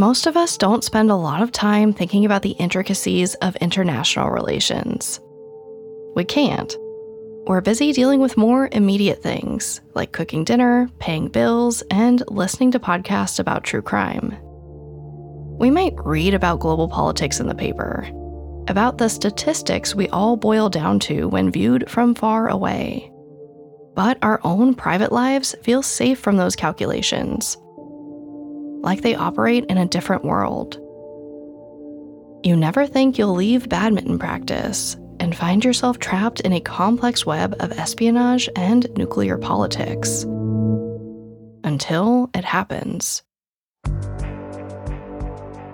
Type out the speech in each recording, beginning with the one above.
most of us don't spend a lot of time thinking about the intricacies of international relations. We can't. We're busy dealing with more immediate things, like cooking dinner, paying bills, and listening to podcasts about true crime. We might read about global politics in the paper, about the statistics we all boil down to when viewed from far away. But our own private lives feel safe from those calculations, like they operate in a different world. You never think you'll leave badminton practice and find yourself trapped in a complex web of espionage and nuclear politics. Until it happens.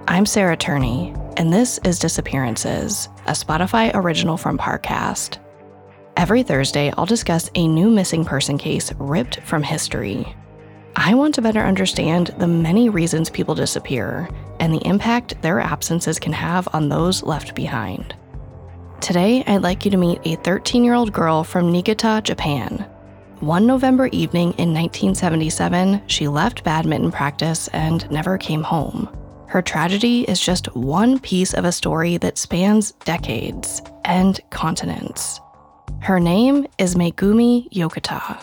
I'm Sarah Turney, and this is Disappearances, a Spotify original from Parcast. Every Thursday, I'll discuss a new missing person case ripped from history. I want to better understand the many reasons people disappear and the impact their absences can have on those left behind. Today, I'd like you to meet a 13 year old girl from Niigata, Japan. One November evening in 1977, she left badminton practice and never came home. Her tragedy is just one piece of a story that spans decades and continents. Her name is Megumi Yokota.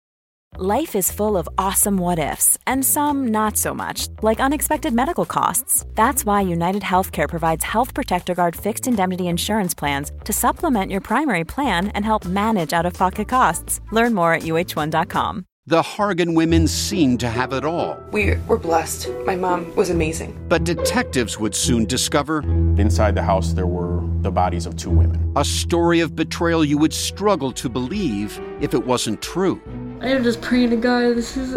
Life is full of awesome what ifs, and some not so much, like unexpected medical costs. That's why United Healthcare provides Health Protector Guard fixed indemnity insurance plans to supplement your primary plan and help manage out of pocket costs. Learn more at uh1.com. The Hargan women seemed to have it all. We were blessed. My mom was amazing. But detectives would soon discover Inside the house, there were the bodies of two women. a story of betrayal you would struggle to believe if it wasn't true. I am just praying to God. This is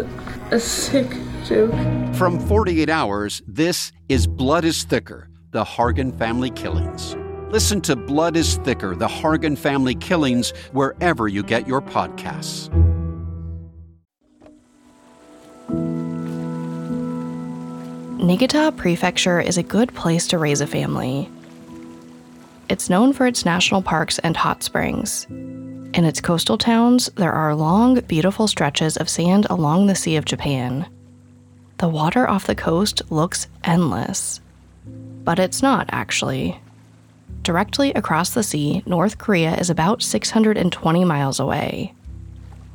a sick joke. From 48 Hours, this is Blood is Thicker The Hargan Family Killings. Listen to Blood is Thicker The Hargan Family Killings wherever you get your podcasts. Niigata Prefecture is a good place to raise a family. It's known for its national parks and hot springs. In its coastal towns, there are long, beautiful stretches of sand along the Sea of Japan. The water off the coast looks endless. But it's not, actually. Directly across the sea, North Korea is about 620 miles away.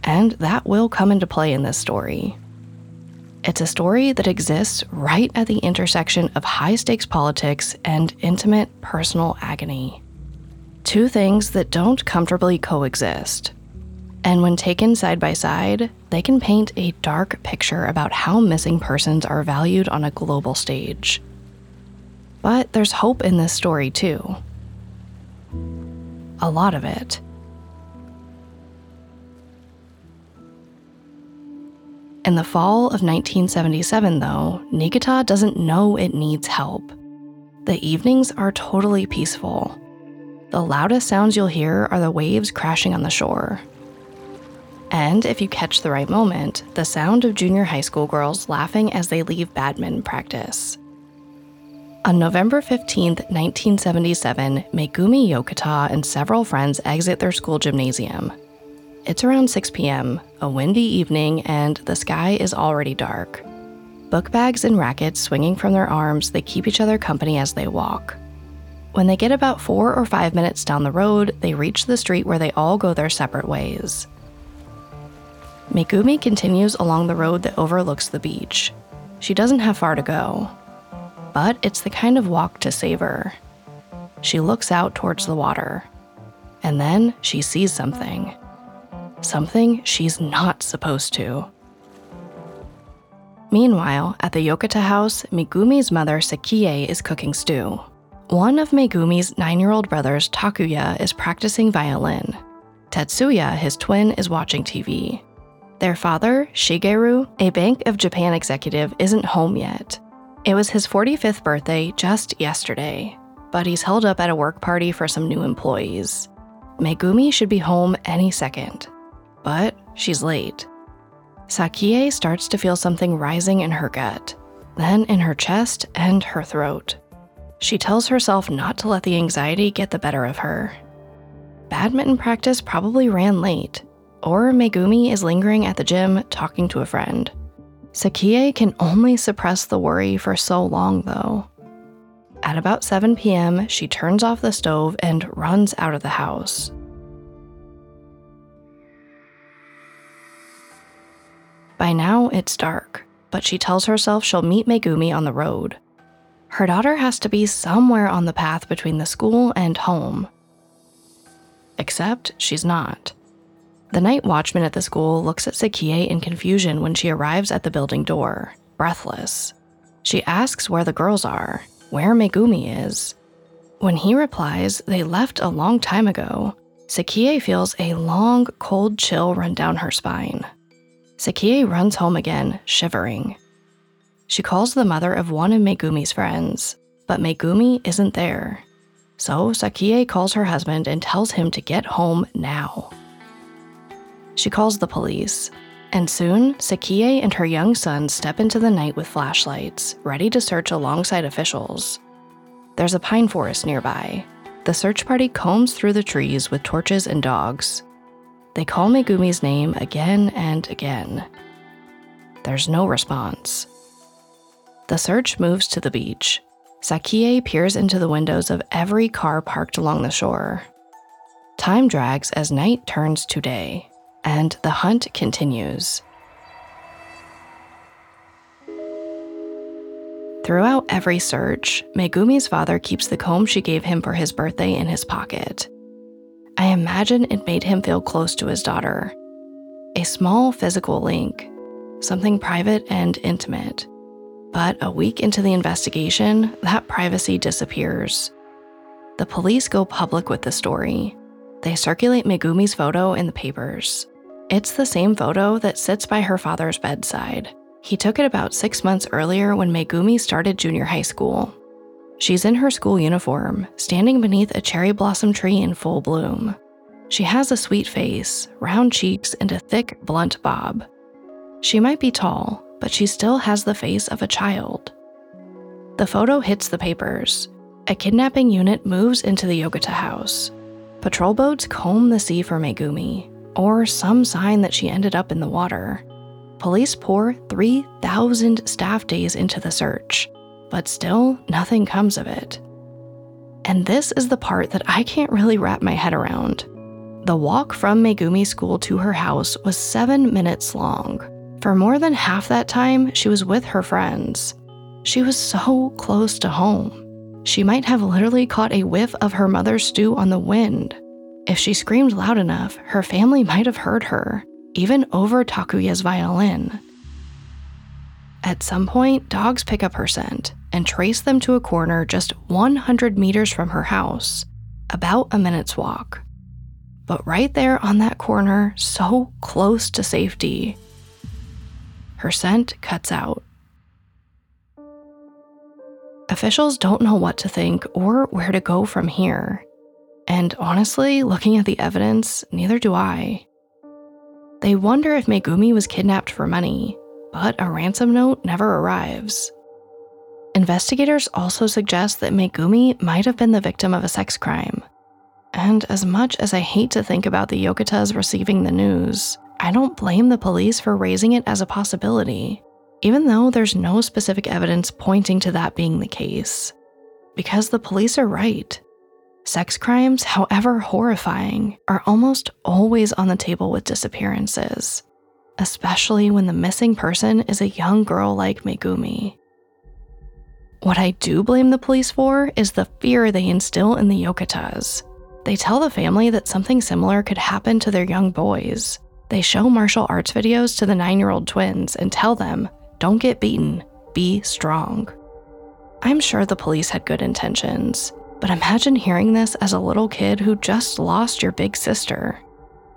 And that will come into play in this story. It's a story that exists right at the intersection of high stakes politics and intimate personal agony. Two things that don't comfortably coexist. And when taken side by side, they can paint a dark picture about how missing persons are valued on a global stage. But there's hope in this story, too. A lot of it. In the fall of 1977, though, Niigata doesn't know it needs help. The evenings are totally peaceful. The loudest sounds you'll hear are the waves crashing on the shore. And if you catch the right moment, the sound of junior high school girls laughing as they leave badminton practice. On November 15, 1977, Megumi Yokota and several friends exit their school gymnasium. It's around 6 p.m., a windy evening, and the sky is already dark. Book bags and rackets swinging from their arms, they keep each other company as they walk. When they get about four or five minutes down the road, they reach the street where they all go their separate ways. Megumi continues along the road that overlooks the beach. She doesn't have far to go, but it's the kind of walk to savor. She looks out towards the water, and then she sees something. Something she's not supposed to. Meanwhile, at the Yokota house, Megumi's mother Sakie is cooking stew. One of Megumi's nine year old brothers, Takuya, is practicing violin. Tetsuya, his twin, is watching TV. Their father, Shigeru, a Bank of Japan executive, isn't home yet. It was his 45th birthday just yesterday, but he's held up at a work party for some new employees. Megumi should be home any second, but she's late. Sakie starts to feel something rising in her gut, then in her chest and her throat. She tells herself not to let the anxiety get the better of her. Badminton practice probably ran late, or Megumi is lingering at the gym talking to a friend. Sakie can only suppress the worry for so long, though. At about 7 p.m., she turns off the stove and runs out of the house. By now, it's dark, but she tells herself she'll meet Megumi on the road. Her daughter has to be somewhere on the path between the school and home. Except she's not. The night watchman at the school looks at Sakie in confusion when she arrives at the building door, breathless. She asks where the girls are, where Megumi is. When he replies they left a long time ago, Sakie feels a long, cold chill run down her spine. Sakie runs home again, shivering. She calls the mother of one of Megumi's friends, but Megumi isn't there. So Sakie calls her husband and tells him to get home now. She calls the police, and soon Sakie and her young son step into the night with flashlights, ready to search alongside officials. There's a pine forest nearby. The search party combs through the trees with torches and dogs. They call Megumi's name again and again. There's no response. The search moves to the beach. Sakie peers into the windows of every car parked along the shore. Time drags as night turns to day and the hunt continues. Throughout every search, Megumi's father keeps the comb she gave him for his birthday in his pocket. I imagine it made him feel close to his daughter. A small physical link, something private and intimate. But a week into the investigation, that privacy disappears. The police go public with the story. They circulate Megumi's photo in the papers. It's the same photo that sits by her father's bedside. He took it about six months earlier when Megumi started junior high school. She's in her school uniform, standing beneath a cherry blossom tree in full bloom. She has a sweet face, round cheeks, and a thick, blunt bob. She might be tall, but she still has the face of a child. The photo hits the papers. A kidnapping unit moves into the Yokota house. Patrol boats comb the sea for Megumi, or some sign that she ended up in the water. Police pour 3,000 staff days into the search, but still nothing comes of it. And this is the part that I can't really wrap my head around. The walk from Megumi school to her house was seven minutes long. For more than half that time, she was with her friends. She was so close to home. She might have literally caught a whiff of her mother's stew on the wind. If she screamed loud enough, her family might have heard her, even over Takuya's violin. At some point, dogs pick up her scent and trace them to a corner just 100 meters from her house, about a minute's walk. But right there on that corner, so close to safety, her scent cuts out. Officials don't know what to think or where to go from here. And honestly, looking at the evidence, neither do I. They wonder if Megumi was kidnapped for money, but a ransom note never arrives. Investigators also suggest that Megumi might have been the victim of a sex crime. And as much as I hate to think about the Yokotas receiving the news, I don't blame the police for raising it as a possibility, even though there's no specific evidence pointing to that being the case. Because the police are right. Sex crimes, however horrifying, are almost always on the table with disappearances, especially when the missing person is a young girl like Megumi. What I do blame the police for is the fear they instill in the Yokotas. They tell the family that something similar could happen to their young boys. They show martial arts videos to the nine year old twins and tell them, don't get beaten, be strong. I'm sure the police had good intentions, but imagine hearing this as a little kid who just lost your big sister.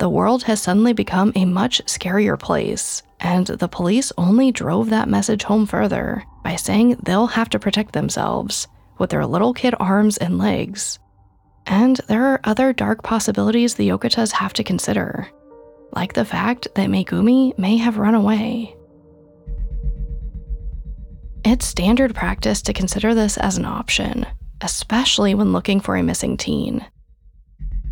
the world has suddenly become a much scarier place, and the police only drove that message home further by saying they'll have to protect themselves with their little kid arms and legs. And there are other dark possibilities the Yokotas have to consider, like the fact that Megumi may have run away. It's standard practice to consider this as an option, especially when looking for a missing teen.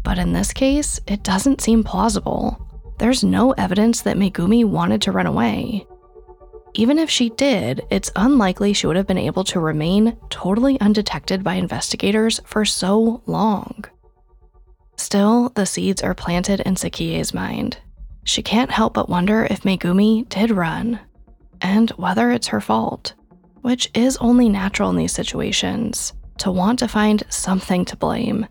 But in this case, it doesn't seem plausible. There's no evidence that Megumi wanted to run away. Even if she did, it's unlikely she would have been able to remain totally undetected by investigators for so long. Still, the seeds are planted in Sakie's mind. She can't help but wonder if Megumi did run, and whether it's her fault, which is only natural in these situations to want to find something to blame,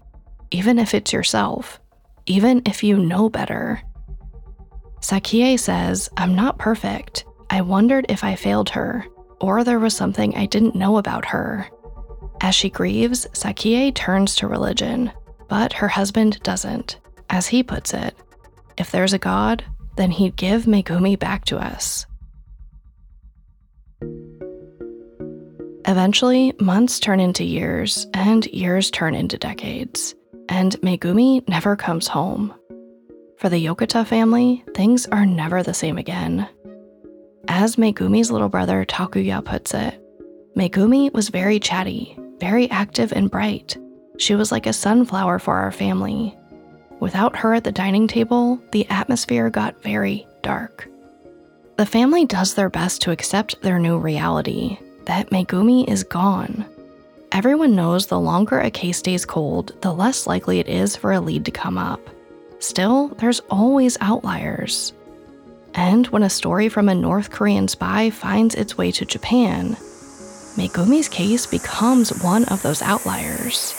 even if it's yourself, even if you know better. Sakie says, I'm not perfect. I wondered if I failed her, or there was something I didn't know about her. As she grieves, Sakie turns to religion, but her husband doesn't. As he puts it, if there's a God, then he'd give Megumi back to us. Eventually, months turn into years, and years turn into decades, and Megumi never comes home. For the Yokota family, things are never the same again. As Megumi's little brother Takuya puts it, Megumi was very chatty, very active and bright. She was like a sunflower for our family. Without her at the dining table, the atmosphere got very dark. The family does their best to accept their new reality that Megumi is gone. Everyone knows the longer a case stays cold, the less likely it is for a lead to come up. Still, there's always outliers. And when a story from a North Korean spy finds its way to Japan, Megumi's case becomes one of those outliers.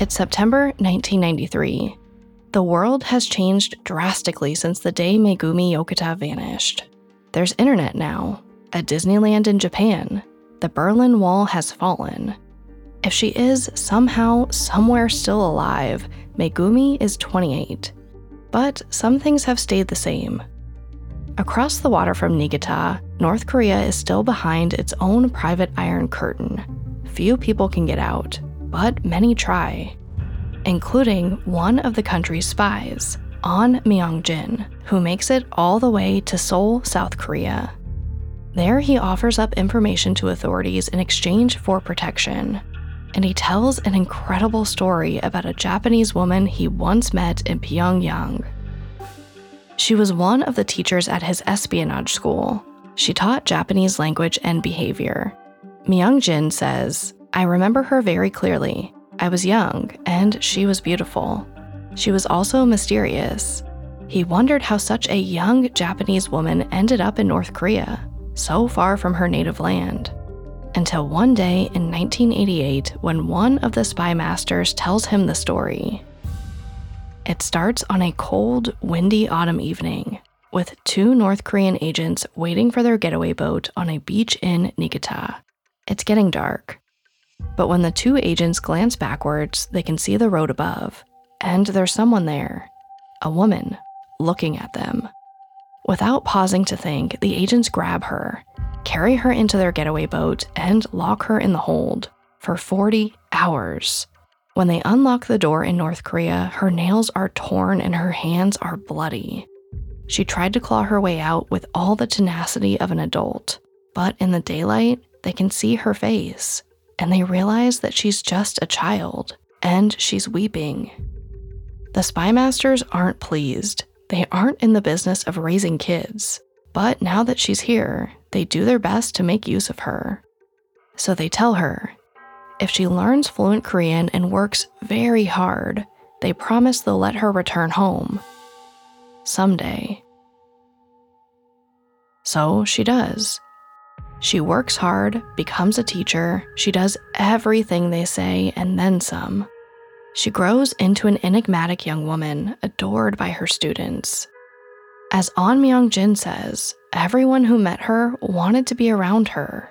It's September 1993. The world has changed drastically since the day Megumi Yokota vanished. There's internet now, a Disneyland in Japan. The Berlin Wall has fallen. If she is somehow, somewhere still alive, Megumi is 28. But some things have stayed the same. Across the water from Niigata, North Korea is still behind its own private iron curtain. Few people can get out, but many try, including one of the country's spies, An Myong-jin, who makes it all the way to Seoul, South Korea. There, he offers up information to authorities in exchange for protection, and he tells an incredible story about a Japanese woman he once met in Pyongyang. She was one of the teachers at his espionage school. She taught Japanese language and behavior. Myung-jin says, I remember her very clearly. I was young, and she was beautiful. She was also mysterious. He wondered how such a young Japanese woman ended up in North Korea, so far from her native land. Until one day in 1988 when one of the spy masters tells him the story. It starts on a cold, windy autumn evening with two North Korean agents waiting for their getaway boat on a beach in Niigata. It's getting dark. But when the two agents glance backwards, they can see the road above, and there's someone there a woman looking at them. Without pausing to think, the agents grab her, carry her into their getaway boat, and lock her in the hold for 40 hours. When they unlock the door in North Korea, her nails are torn and her hands are bloody. She tried to claw her way out with all the tenacity of an adult, but in the daylight, they can see her face, and they realize that she's just a child, and she's weeping. The spy masters aren't pleased. They aren't in the business of raising kids, but now that she's here, they do their best to make use of her. So they tell her if she learns fluent Korean and works very hard, they promise they'll let her return home. Someday. So she does. She works hard, becomes a teacher, she does everything they say and then some. She grows into an enigmatic young woman, adored by her students. As An Myung Jin says, everyone who met her wanted to be around her.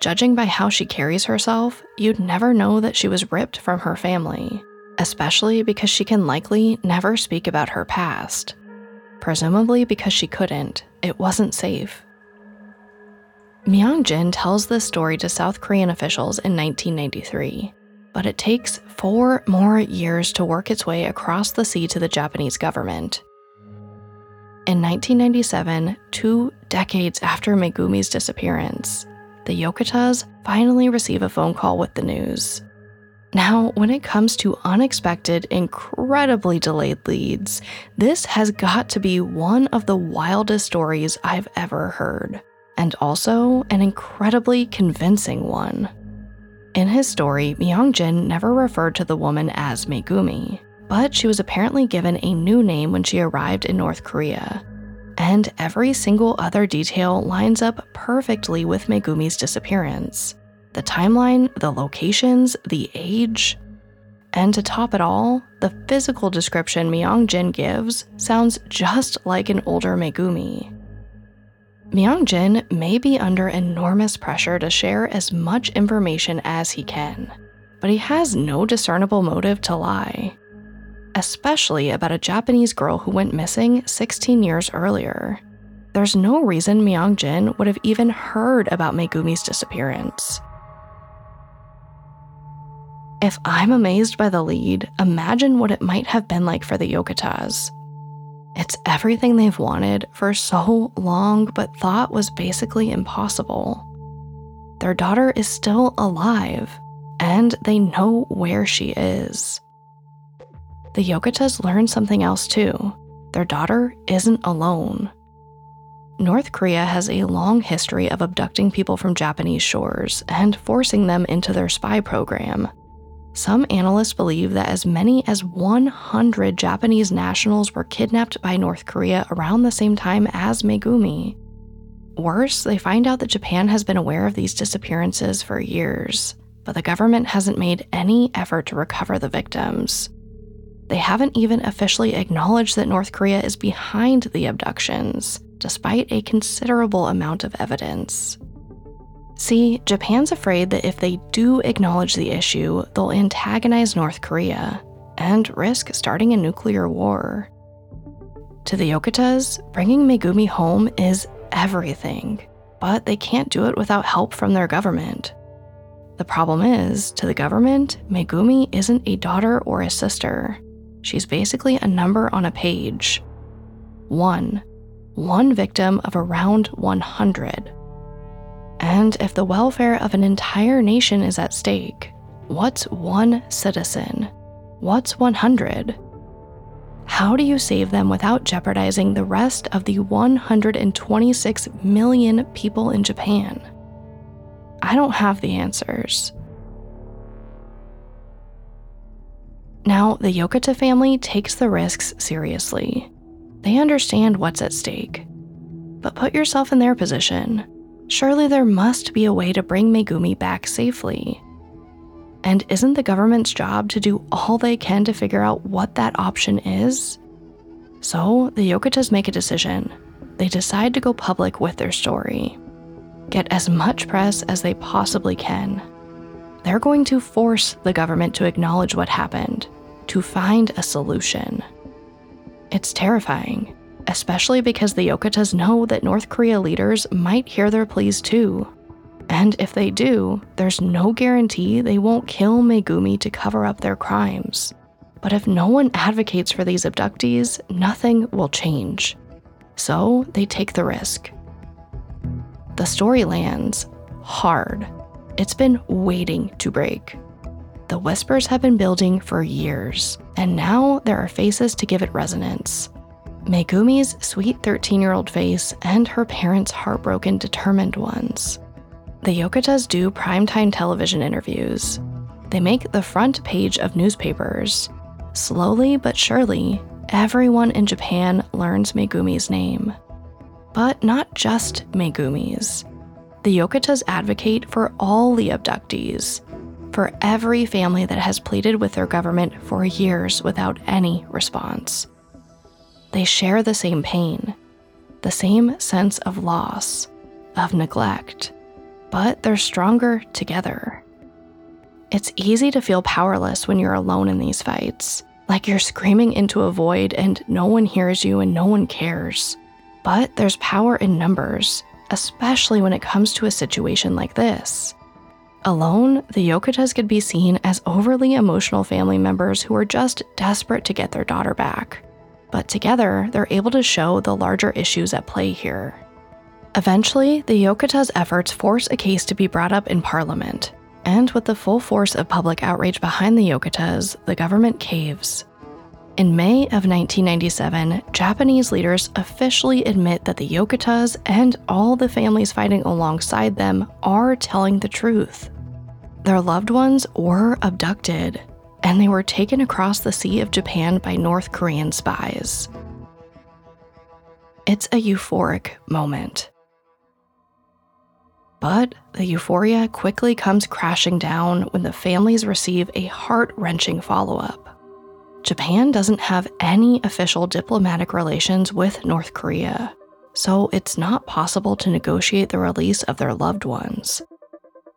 Judging by how she carries herself, you'd never know that she was ripped from her family, especially because she can likely never speak about her past. Presumably because she couldn't, it wasn't safe. Myung Jin tells this story to South Korean officials in 1993, but it takes four more years to work its way across the sea to the Japanese government. In 1997, two decades after Megumi's disappearance, the Yokotas finally receive a phone call with the news. Now, when it comes to unexpected, incredibly delayed leads, this has got to be one of the wildest stories I've ever heard, and also an incredibly convincing one. In his story, Myung-jin never referred to the woman as Megumi, but she was apparently given a new name when she arrived in North Korea. And every single other detail lines up perfectly with Megumi's disappearance the timeline, the locations, the age. And to top it all, the physical description Myung Jin gives sounds just like an older Megumi. Myung Jin may be under enormous pressure to share as much information as he can, but he has no discernible motive to lie, especially about a Japanese girl who went missing 16 years earlier. There's no reason Myung Jin would have even heard about Megumi's disappearance. If I'm amazed by the lead, imagine what it might have been like for the Yokotas. It's everything they've wanted for so long, but thought was basically impossible. Their daughter is still alive, and they know where she is. The Yokotas learn something else too their daughter isn't alone. North Korea has a long history of abducting people from Japanese shores and forcing them into their spy program. Some analysts believe that as many as 100 Japanese nationals were kidnapped by North Korea around the same time as Megumi. Worse, they find out that Japan has been aware of these disappearances for years, but the government hasn't made any effort to recover the victims. They haven't even officially acknowledged that North Korea is behind the abductions, despite a considerable amount of evidence. See, Japan's afraid that if they do acknowledge the issue, they'll antagonize North Korea and risk starting a nuclear war. To the Yokotas, bringing Megumi home is everything, but they can't do it without help from their government. The problem is, to the government, Megumi isn't a daughter or a sister. She's basically a number on a page. One. One victim of around 100. And if the welfare of an entire nation is at stake, what's one citizen? What's 100? How do you save them without jeopardizing the rest of the 126 million people in Japan? I don't have the answers. Now, the Yokota family takes the risks seriously. They understand what's at stake. But put yourself in their position. Surely there must be a way to bring Megumi back safely. And isn't the government's job to do all they can to figure out what that option is? So the Yokotas make a decision. They decide to go public with their story. Get as much press as they possibly can. They're going to force the government to acknowledge what happened, to find a solution. It's terrifying, especially because the Yokotas know that North Korea leaders might hear their pleas too. And if they do, there's no guarantee they won't kill Megumi to cover up their crimes. But if no one advocates for these abductees, nothing will change. So they take the risk. The story lands hard. It's been waiting to break. The whispers have been building for years, and now there are faces to give it resonance. Megumi's sweet 13 year old face and her parents' heartbroken, determined ones. The Yokotas do primetime television interviews. They make the front page of newspapers. Slowly but surely, everyone in Japan learns Megumi's name. But not just Megumi's. The Yokotas advocate for all the abductees, for every family that has pleaded with their government for years without any response. They share the same pain, the same sense of loss, of neglect, but they're stronger together. It's easy to feel powerless when you're alone in these fights, like you're screaming into a void and no one hears you and no one cares. But there's power in numbers, especially when it comes to a situation like this. Alone, the Yokotas could be seen as overly emotional family members who are just desperate to get their daughter back. But together, they're able to show the larger issues at play here. Eventually, the Yokotas' efforts force a case to be brought up in Parliament, and with the full force of public outrage behind the Yokotas, the government caves. In May of 1997, Japanese leaders officially admit that the Yokotas and all the families fighting alongside them are telling the truth. Their loved ones were abducted, and they were taken across the Sea of Japan by North Korean spies. It's a euphoric moment. But the euphoria quickly comes crashing down when the families receive a heart wrenching follow up. Japan doesn't have any official diplomatic relations with North Korea, so it's not possible to negotiate the release of their loved ones.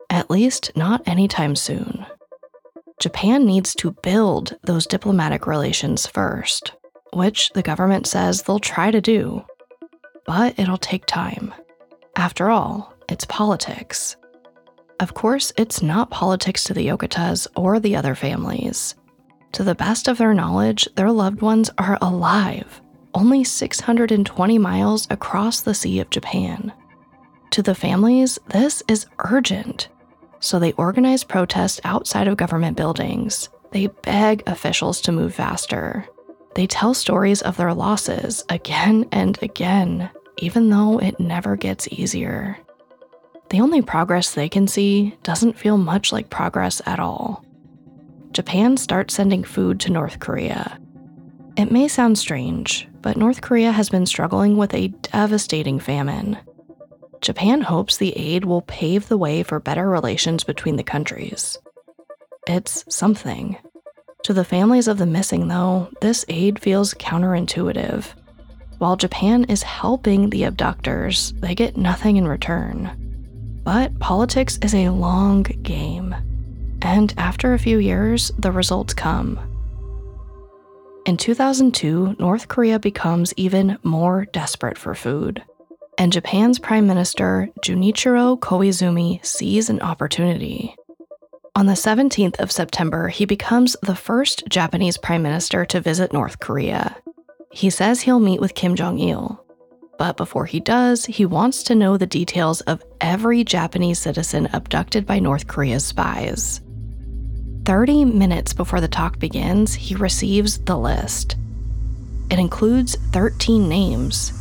At least, not anytime soon. Japan needs to build those diplomatic relations first, which the government says they'll try to do. But it'll take time. After all, it's politics. Of course, it's not politics to the Yokotas or the other families. To the best of their knowledge, their loved ones are alive, only 620 miles across the Sea of Japan. To the families, this is urgent. So they organize protests outside of government buildings. They beg officials to move faster. They tell stories of their losses again and again, even though it never gets easier. The only progress they can see doesn't feel much like progress at all. Japan starts sending food to North Korea. It may sound strange, but North Korea has been struggling with a devastating famine. Japan hopes the aid will pave the way for better relations between the countries. It's something. To the families of the missing, though, this aid feels counterintuitive. While Japan is helping the abductors, they get nothing in return. But politics is a long game and after a few years, the results come. In 2002, North Korea becomes even more desperate for food, and Japan's Prime Minister Junichiro Koizumi sees an opportunity. On the 17th of September, he becomes the first Japanese Prime Minister to visit North Korea. He says he'll meet with Kim Jong il. But before he does, he wants to know the details of every Japanese citizen abducted by North Korea's spies. 30 minutes before the talk begins, he receives the list. It includes 13 names,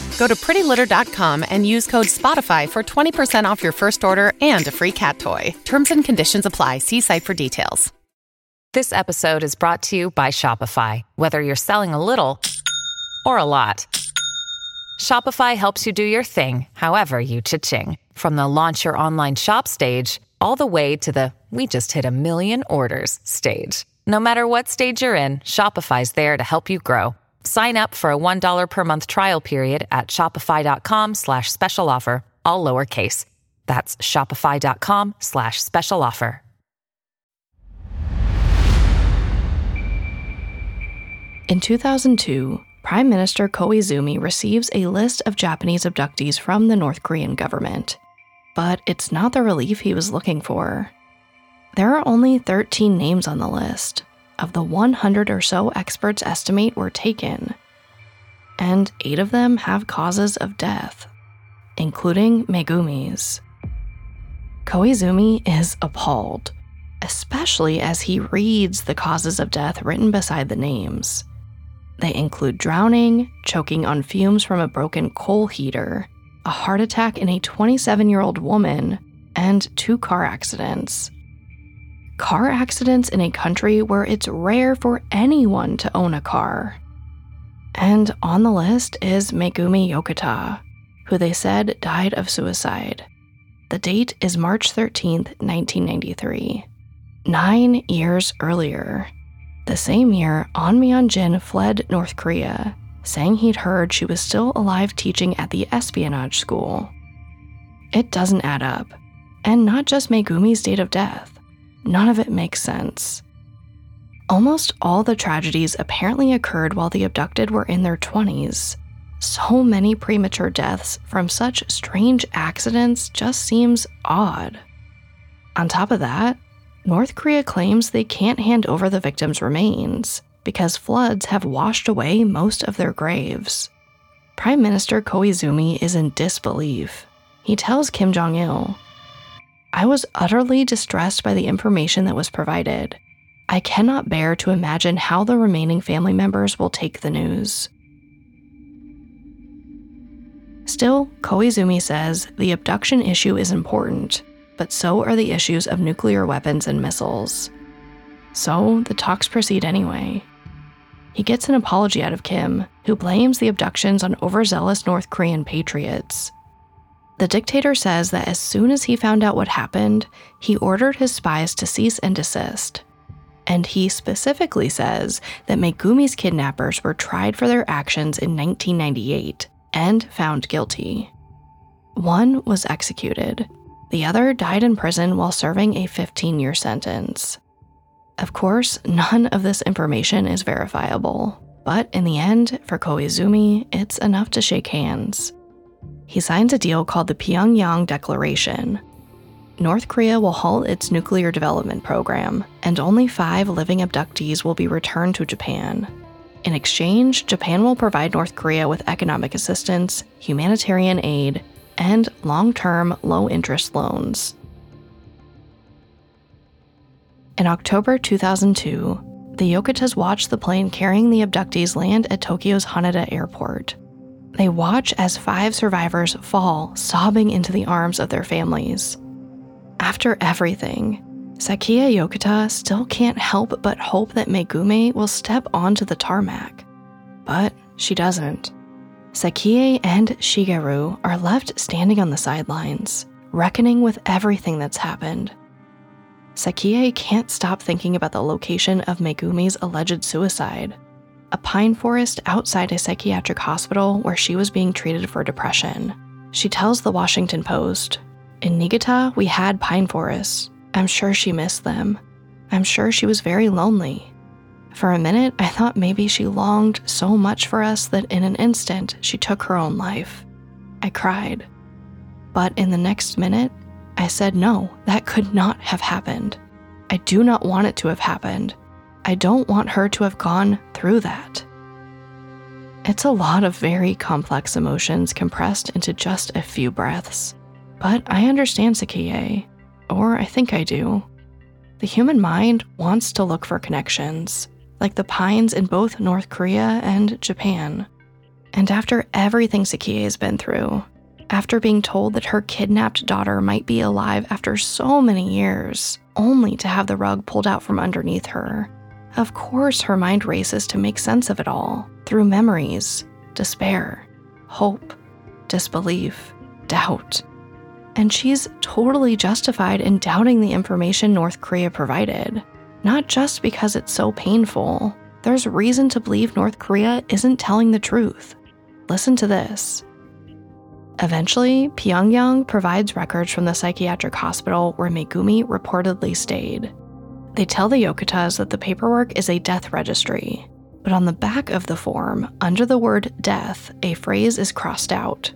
Go to prettylitter.com and use code SPOTIFY for 20% off your first order and a free cat toy. Terms and conditions apply. See site for details. This episode is brought to you by Shopify. Whether you're selling a little or a lot, Shopify helps you do your thing, however you cha-ching. From the launch your online shop stage, all the way to the we just hit a million orders stage. No matter what stage you're in, Shopify's there to help you grow. Sign up for a $1 per month trial period at shopify.com slash special offer, all lowercase. That's shopify.com slash special offer. In 2002, Prime Minister Koizumi receives a list of Japanese abductees from the North Korean government. But it's not the relief he was looking for. There are only 13 names on the list, of the 100 or so experts estimate were taken, and eight of them have causes of death, including Megumi's. Koizumi is appalled, especially as he reads the causes of death written beside the names. They include drowning, choking on fumes from a broken coal heater, a heart attack in a 27 year old woman, and two car accidents. Car accidents in a country where it's rare for anyone to own a car. And on the list is Megumi Yokota, who they said died of suicide. The date is March 13th, 1993. Nine years earlier, the same year, An Myeon Jin fled North Korea, saying he'd heard she was still alive teaching at the espionage school. It doesn't add up, and not just Megumi's date of death. None of it makes sense. Almost all the tragedies apparently occurred while the abducted were in their 20s. So many premature deaths from such strange accidents just seems odd. On top of that, North Korea claims they can't hand over the victims' remains because floods have washed away most of their graves. Prime Minister Koizumi is in disbelief. He tells Kim Jong il, I was utterly distressed by the information that was provided. I cannot bear to imagine how the remaining family members will take the news. Still, Koizumi says the abduction issue is important, but so are the issues of nuclear weapons and missiles. So the talks proceed anyway. He gets an apology out of Kim, who blames the abductions on overzealous North Korean patriots. The dictator says that as soon as he found out what happened, he ordered his spies to cease and desist. And he specifically says that Megumi's kidnappers were tried for their actions in 1998 and found guilty. One was executed, the other died in prison while serving a 15 year sentence. Of course, none of this information is verifiable, but in the end, for Koizumi, it's enough to shake hands. He signs a deal called the Pyongyang Declaration. North Korea will halt its nuclear development program, and only five living abductees will be returned to Japan. In exchange, Japan will provide North Korea with economic assistance, humanitarian aid, and long term, low interest loans. In October 2002, the Yokotas watch the plane carrying the abductees land at Tokyo's Haneda airport. They watch as five survivors fall, sobbing into the arms of their families. After everything, Sakie Yokota still can't help but hope that Megumi will step onto the tarmac. But she doesn't. Sakie and Shigeru are left standing on the sidelines, reckoning with everything that's happened. Sakie can't stop thinking about the location of Megumi's alleged suicide a pine forest outside a psychiatric hospital where she was being treated for depression. She tells the Washington Post In Niigata, we had pine forests. I'm sure she missed them. I'm sure she was very lonely. For a minute, I thought maybe she longed so much for us that in an instant she took her own life. I cried. But in the next minute, I said, no, that could not have happened. I do not want it to have happened. I don't want her to have gone through that. It's a lot of very complex emotions compressed into just a few breaths. But I understand Sakie, or I think I do. The human mind wants to look for connections, like the pines in both North Korea and Japan. And after everything Sakie has been through, after being told that her kidnapped daughter might be alive after so many years, only to have the rug pulled out from underneath her, of course her mind races to make sense of it all through memories, despair, hope, disbelief, doubt. And she's totally justified in doubting the information North Korea provided, not just because it's so painful. There's reason to believe North Korea isn't telling the truth. Listen to this. Eventually, Pyongyang provides records from the psychiatric hospital where Megumi reportedly stayed. They tell the Yokotas that the paperwork is a death registry, but on the back of the form, under the word death, a phrase is crossed out.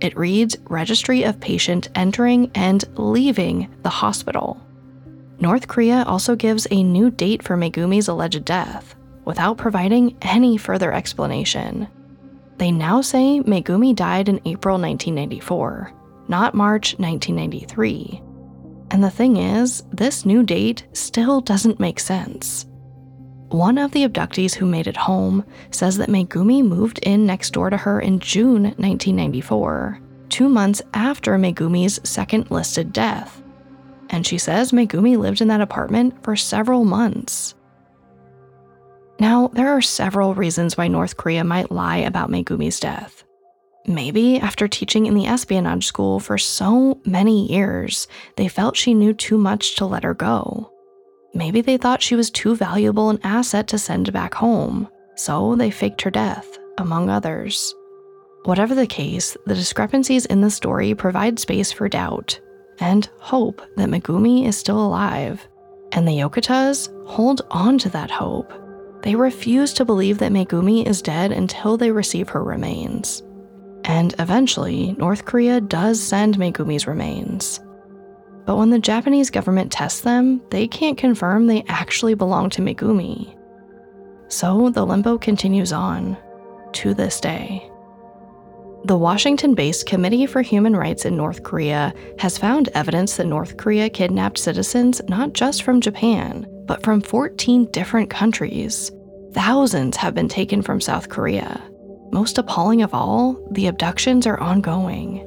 It reads Registry of Patient Entering and Leaving the Hospital. North Korea also gives a new date for Megumi's alleged death, without providing any further explanation. They now say Megumi died in April 1994, not March 1993. And the thing is, this new date still doesn't make sense. One of the abductees who made it home says that Megumi moved in next door to her in June 1994, two months after Megumi's second listed death. And she says Megumi lived in that apartment for several months. Now, there are several reasons why North Korea might lie about Megumi's death. Maybe after teaching in the espionage school for so many years, they felt she knew too much to let her go. Maybe they thought she was too valuable an asset to send back home, so they faked her death, among others. Whatever the case, the discrepancies in the story provide space for doubt and hope that Megumi is still alive. And the Yokotas hold on to that hope. They refuse to believe that Megumi is dead until they receive her remains. And eventually, North Korea does send Megumi's remains. But when the Japanese government tests them, they can't confirm they actually belong to Megumi. So the limbo continues on, to this day. The Washington based Committee for Human Rights in North Korea has found evidence that North Korea kidnapped citizens not just from Japan, but from 14 different countries. Thousands have been taken from South Korea. Most appalling of all, the abductions are ongoing.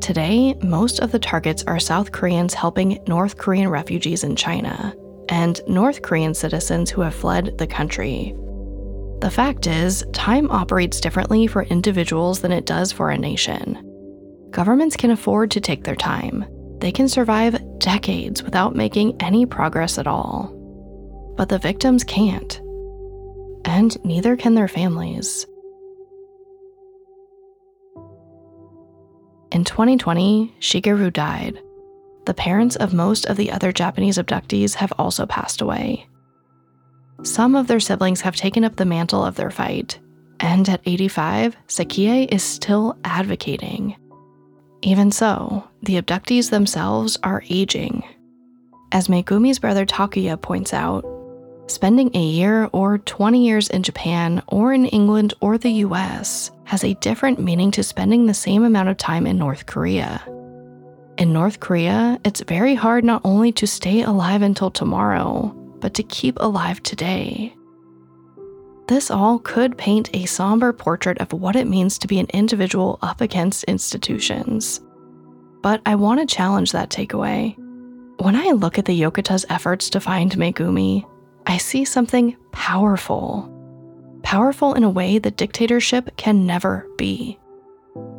Today, most of the targets are South Koreans helping North Korean refugees in China and North Korean citizens who have fled the country. The fact is, time operates differently for individuals than it does for a nation. Governments can afford to take their time. They can survive decades without making any progress at all. But the victims can't. And neither can their families. In 2020, Shigeru died. The parents of most of the other Japanese abductees have also passed away. Some of their siblings have taken up the mantle of their fight, and at 85, Sakie is still advocating. Even so, the abductees themselves are aging. As Megumi's brother Takuya points out, Spending a year or 20 years in Japan or in England or the US has a different meaning to spending the same amount of time in North Korea. In North Korea, it's very hard not only to stay alive until tomorrow, but to keep alive today. This all could paint a somber portrait of what it means to be an individual up against institutions. But I want to challenge that takeaway. When I look at the Yokota's efforts to find Megumi, I see something powerful. Powerful in a way that dictatorship can never be.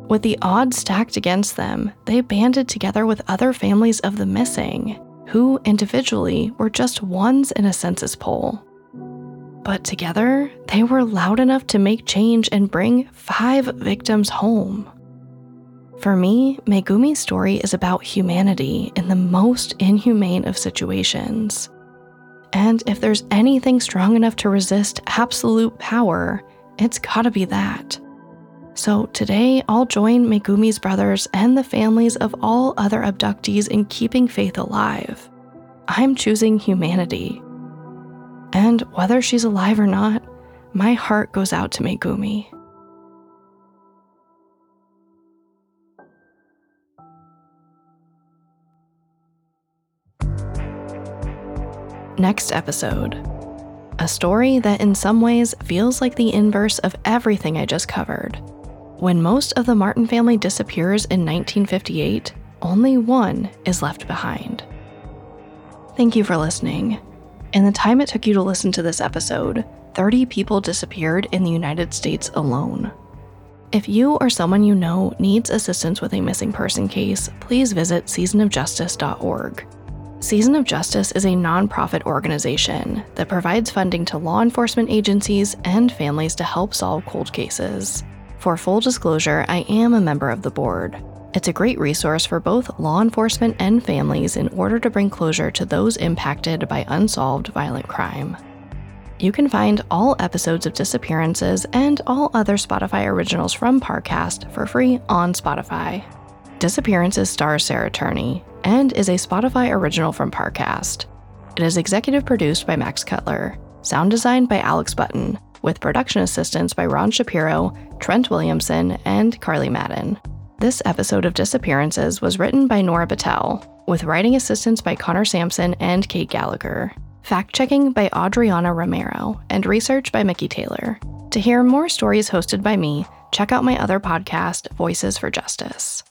With the odds stacked against them, they banded together with other families of the missing, who individually were just ones in a census poll. But together, they were loud enough to make change and bring five victims home. For me, Megumi's story is about humanity in the most inhumane of situations. And if there's anything strong enough to resist absolute power, it's gotta be that. So today, I'll join Megumi's brothers and the families of all other abductees in keeping faith alive. I'm choosing humanity. And whether she's alive or not, my heart goes out to Megumi. Next episode. A story that in some ways feels like the inverse of everything I just covered. When most of the Martin family disappears in 1958, only one is left behind. Thank you for listening. In the time it took you to listen to this episode, 30 people disappeared in the United States alone. If you or someone you know needs assistance with a missing person case, please visit seasonofjustice.org. Season of Justice is a nonprofit organization that provides funding to law enforcement agencies and families to help solve cold cases. For full disclosure, I am a member of the board. It's a great resource for both law enforcement and families in order to bring closure to those impacted by unsolved violent crime. You can find all episodes of Disappearances and all other Spotify originals from Parcast for free on Spotify. Disappearances stars Sarah Turney and is a Spotify original from Parcast. It is executive produced by Max Cutler, sound designed by Alex Button, with production assistance by Ron Shapiro, Trent Williamson, and Carly Madden. This episode of Disappearances was written by Nora Battelle, with writing assistance by Connor Sampson and Kate Gallagher, fact checking by Adriana Romero, and research by Mickey Taylor. To hear more stories hosted by me, check out my other podcast, Voices for Justice.